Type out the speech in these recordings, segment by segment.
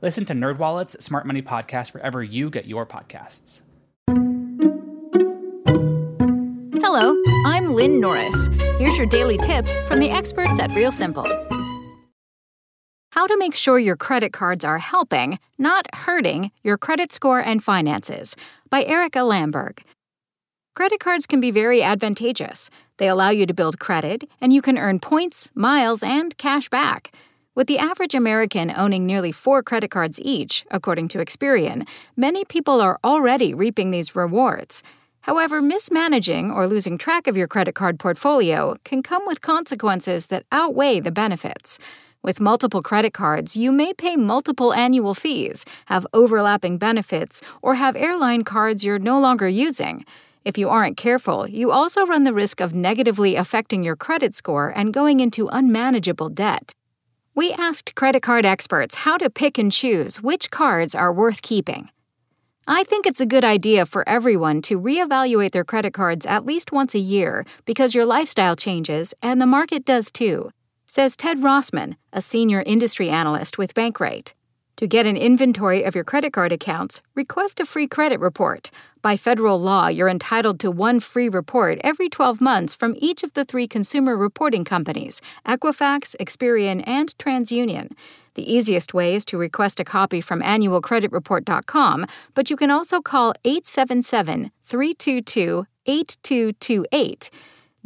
Listen to NerdWallet's Smart Money Podcast wherever you get your podcasts. Hello, I'm Lynn Norris. Here's your daily tip from the experts at Real Simple. How to make sure your credit cards are helping, not hurting, your credit score and finances by Erica Lamberg. Credit cards can be very advantageous. They allow you to build credit, and you can earn points, miles, and cash back. With the average American owning nearly four credit cards each, according to Experian, many people are already reaping these rewards. However, mismanaging or losing track of your credit card portfolio can come with consequences that outweigh the benefits. With multiple credit cards, you may pay multiple annual fees, have overlapping benefits, or have airline cards you're no longer using. If you aren't careful, you also run the risk of negatively affecting your credit score and going into unmanageable debt. We asked credit card experts how to pick and choose which cards are worth keeping. I think it's a good idea for everyone to reevaluate their credit cards at least once a year because your lifestyle changes and the market does too, says Ted Rossman, a senior industry analyst with Bankrate. To get an inventory of your credit card accounts, request a free credit report. By federal law, you're entitled to one free report every 12 months from each of the three consumer reporting companies Equifax, Experian, and TransUnion. The easiest way is to request a copy from annualcreditreport.com, but you can also call 877 322 8228.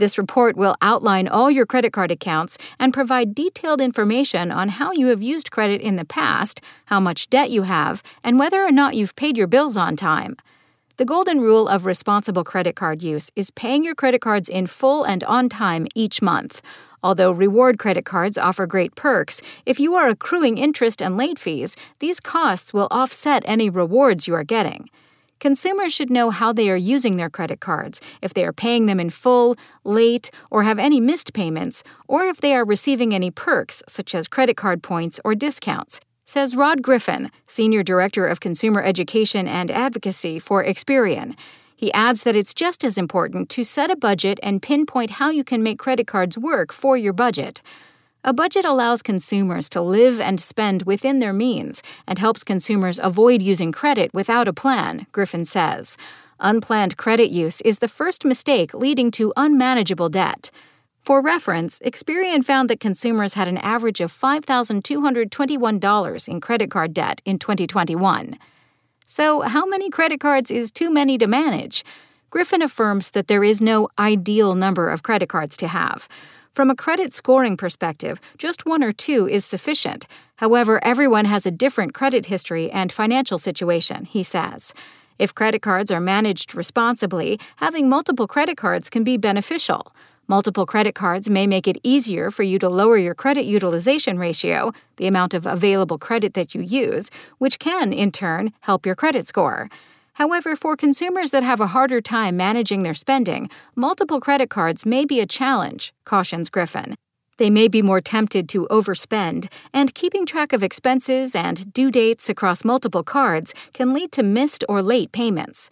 This report will outline all your credit card accounts and provide detailed information on how you have used credit in the past, how much debt you have, and whether or not you've paid your bills on time. The golden rule of responsible credit card use is paying your credit cards in full and on time each month. Although reward credit cards offer great perks, if you are accruing interest and late fees, these costs will offset any rewards you are getting. Consumers should know how they are using their credit cards, if they are paying them in full, late, or have any missed payments, or if they are receiving any perks, such as credit card points or discounts, says Rod Griffin, Senior Director of Consumer Education and Advocacy for Experian. He adds that it's just as important to set a budget and pinpoint how you can make credit cards work for your budget. A budget allows consumers to live and spend within their means and helps consumers avoid using credit without a plan, Griffin says. Unplanned credit use is the first mistake leading to unmanageable debt. For reference, Experian found that consumers had an average of $5,221 in credit card debt in 2021. So, how many credit cards is too many to manage? Griffin affirms that there is no ideal number of credit cards to have. From a credit scoring perspective, just one or two is sufficient. However, everyone has a different credit history and financial situation, he says. If credit cards are managed responsibly, having multiple credit cards can be beneficial. Multiple credit cards may make it easier for you to lower your credit utilization ratio, the amount of available credit that you use, which can, in turn, help your credit score. However, for consumers that have a harder time managing their spending, multiple credit cards may be a challenge, cautions Griffin. They may be more tempted to overspend, and keeping track of expenses and due dates across multiple cards can lead to missed or late payments.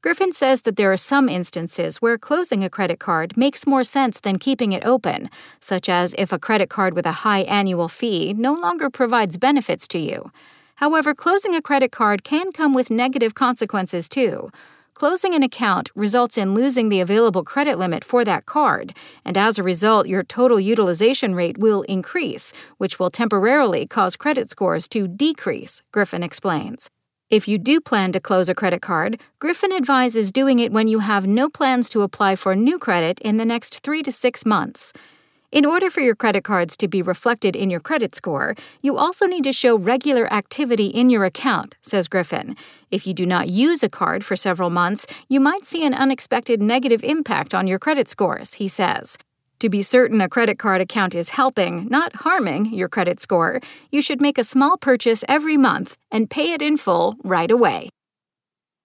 Griffin says that there are some instances where closing a credit card makes more sense than keeping it open, such as if a credit card with a high annual fee no longer provides benefits to you. However, closing a credit card can come with negative consequences too. Closing an account results in losing the available credit limit for that card, and as a result, your total utilization rate will increase, which will temporarily cause credit scores to decrease, Griffin explains. If you do plan to close a credit card, Griffin advises doing it when you have no plans to apply for new credit in the next three to six months. In order for your credit cards to be reflected in your credit score, you also need to show regular activity in your account, says Griffin. If you do not use a card for several months, you might see an unexpected negative impact on your credit scores, he says. To be certain a credit card account is helping, not harming, your credit score, you should make a small purchase every month and pay it in full right away.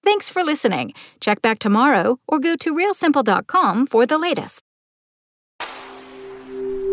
Thanks for listening. Check back tomorrow or go to realsimple.com for the latest.